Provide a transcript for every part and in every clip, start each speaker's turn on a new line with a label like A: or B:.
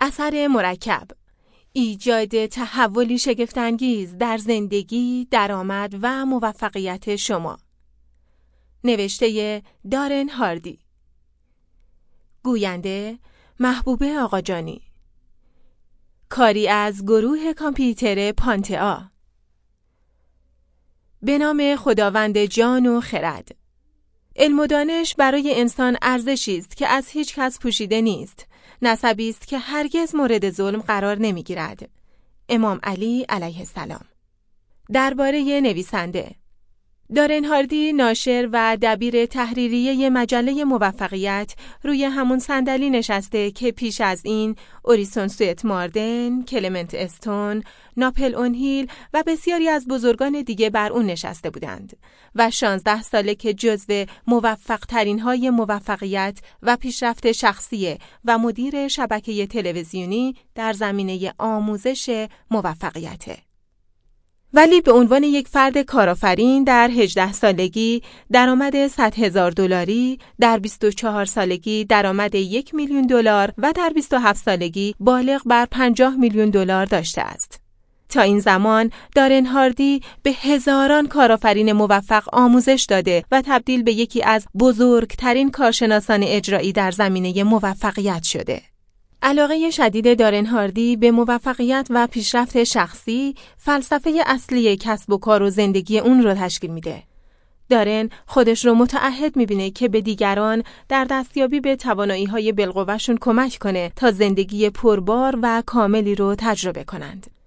A: اثر مرکب. ایجاد تحولی شگفتانگیز در زندگی، درآمد و موفقیت شما. نوشته دارن هاردی. گوینده محبوبه آقاجانی. کاری از گروه کامپیوتر پانتئا. به نام خداوند جان و خرد. علم و دانش برای انسان ارزشی است که از هیچ کس پوشیده نیست. نسبی است که هرگز مورد ظلم قرار نمی‌گیرد. امام علی علیه السلام. درباره نویسنده. دارن هاردی ناشر و دبیر تحریریه مجله موفقیت روی همون صندلی نشسته که پیش از این اوریسون سویت ماردن، کلمنت استون، ناپل اونهیل و بسیاری از بزرگان دیگه بر اون نشسته بودند و 16 ساله که جزو موفق ترین های موفقیت و پیشرفت شخصی و مدیر شبکه تلویزیونی در زمینه آموزش موفقیته. ولی به عنوان یک فرد کارآفرین در 18 سالگی درآمد 100 هزار دلاری، در 24 سالگی درآمد یک میلیون دلار و در 27 سالگی بالغ بر 50 میلیون دلار داشته است. تا این زمان دارن هاردی به هزاران کارآفرین موفق آموزش داده و تبدیل به یکی از بزرگترین کارشناسان اجرایی در زمینه موفقیت شده. علاقه شدید دارن هاردی به موفقیت و پیشرفت شخصی فلسفه اصلی کسب و کار و زندگی اون رو تشکیل میده. دارن خودش رو متعهد می‌بینه که به دیگران در دستیابی به توانایی های کمک کنه تا زندگی پربار و کاملی رو تجربه کنند.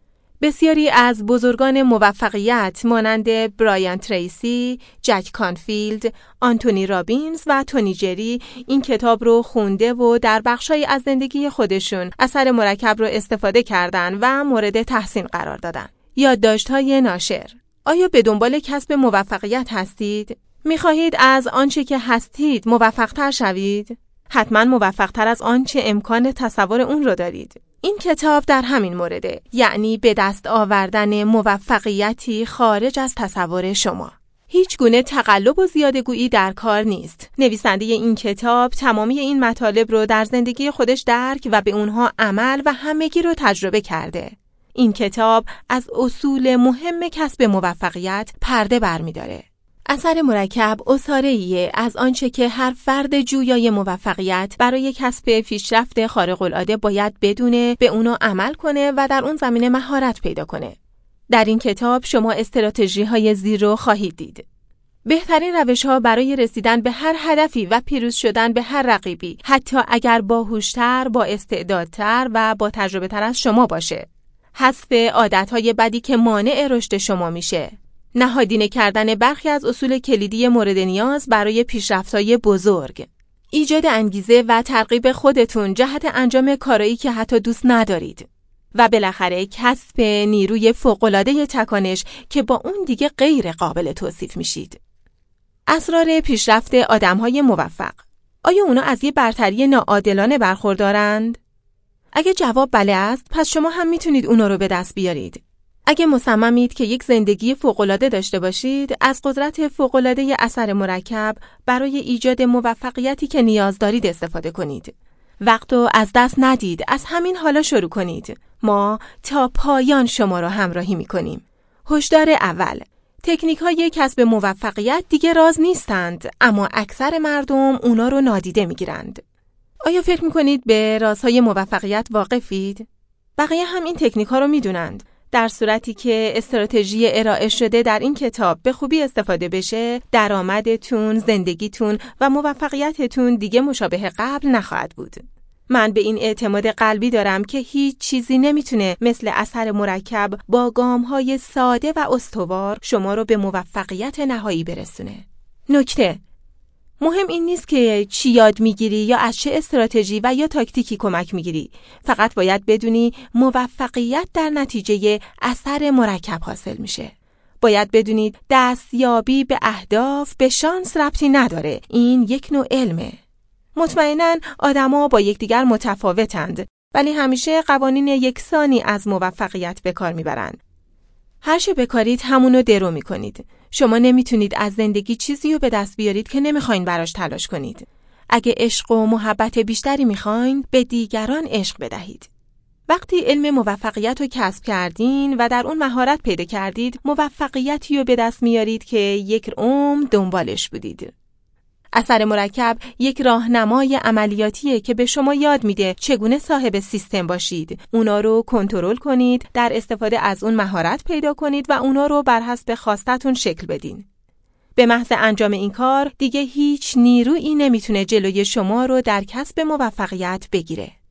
A: بسیاری از بزرگان موفقیت مانند برایان تریسی، جک کانفیلد، آنتونی رابینز و تونی جری این کتاب رو خونده و در بخشای از زندگی خودشون اثر مرکب رو استفاده کردن و مورد تحسین قرار دادن. یادداشت‌های ناشر آیا به دنبال کسب موفقیت هستید؟ می‌خواهید از آنچه که هستید موفقتر شوید؟ حتما موفقتر از آنچه امکان تصور اون رو دارید. این کتاب در همین مورده یعنی به دست آوردن موفقیتی خارج از تصور شما هیچ گونه تقلب و زیادگویی در کار نیست. نویسنده این کتاب تمامی این مطالب رو در زندگی خودش درک و به اونها عمل و همگی رو تجربه کرده. این کتاب از اصول مهم کسب موفقیت پرده برمیداره. اثر مرکب اصاره از آنچه که هر فرد جویای موفقیت برای کسب پیشرفت خارق العاده باید بدونه به اونو عمل کنه و در اون زمینه مهارت پیدا کنه. در این کتاب شما استراتژی های زیر رو خواهید دید. بهترین روش ها برای رسیدن به هر هدفی و پیروز شدن به هر رقیبی حتی اگر باهوشتر، با استعدادتر و با تجربه تر از شما باشه. حذف عادت های بدی که مانع رشد شما میشه. نهادینه کردن برخی از اصول کلیدی مورد نیاز برای پیشرفت‌های بزرگ ایجاد انگیزه و ترغیب خودتون جهت انجام کارایی که حتی دوست ندارید و بالاخره کسب نیروی فوق‌العاده تکانش که با اون دیگه غیر قابل توصیف میشید. اسرار پیشرفت آدمهای موفق آیا اونا از یه برتری ناعادلانه برخوردارند؟ اگه جواب بله است، پس شما هم می‌تونید اونا رو به دست بیارید. اگه مصممید که یک زندگی فوقالعاده داشته باشید، از قدرت فوقالعاده اثر مرکب برای ایجاد موفقیتی که نیاز دارید استفاده کنید. وقت از دست ندید، از همین حالا شروع کنید. ما تا پایان شما را همراهی می کنیم. هشدار اول تکنیک های کسب موفقیت دیگه راز نیستند، اما اکثر مردم اونا رو نادیده می گیرند. آیا فکر می کنید به رازهای موفقیت واقفید؟ بقیه هم این تکنیک ها رو می دونند. در صورتی که استراتژی ارائه شده در این کتاب به خوبی استفاده بشه درآمدتون، زندگیتون و موفقیتتون دیگه مشابه قبل نخواهد بود. من به این اعتماد قلبی دارم که هیچ چیزی نمی‌تونه مثل اثر مرکب با گام های ساده و استوار شما رو به موفقیت نهایی برسونه. نکته مهم این نیست که چی یاد می‌گیری یا از چه استراتژی و یا تاکتیکی کمک می‌گیری. فقط باید بدونی موفقیت در نتیجه اثر مرکب حاصل میشه. باید بدونید دستیابی به اهداف به شانس ربطی نداره. این یک نوع علمه. مطمئنا آدما با یکدیگر متفاوتند ولی همیشه قوانین یکسانی از موفقیت به کار می‌برند. هر چه بکارید همونو درو می‌کنید. شما نمی‌تونید از زندگی چیزی رو به دست بیارید که نمی‌خواین براش تلاش کنید. اگه عشق و محبت بیشتری می‌خواین به دیگران عشق بدهید. وقتی علم موفقیت رو کسب کردین و در اون مهارت پیدا کردید موفقیتی رو به دست میارید که یک عمر دنبالش بودید اثر مرکب یک راهنمای عملیاتیه که به شما یاد میده چگونه صاحب سیستم باشید. اونا رو کنترل کنید در استفاده از اون مهارت پیدا کنید و اونا رو بر حسب خواستتون شکل بدین. به محض انجام این کار دیگه هیچ نیرویی نمی‌تونه جلوی شما رو در کسب موفقیت بگیره.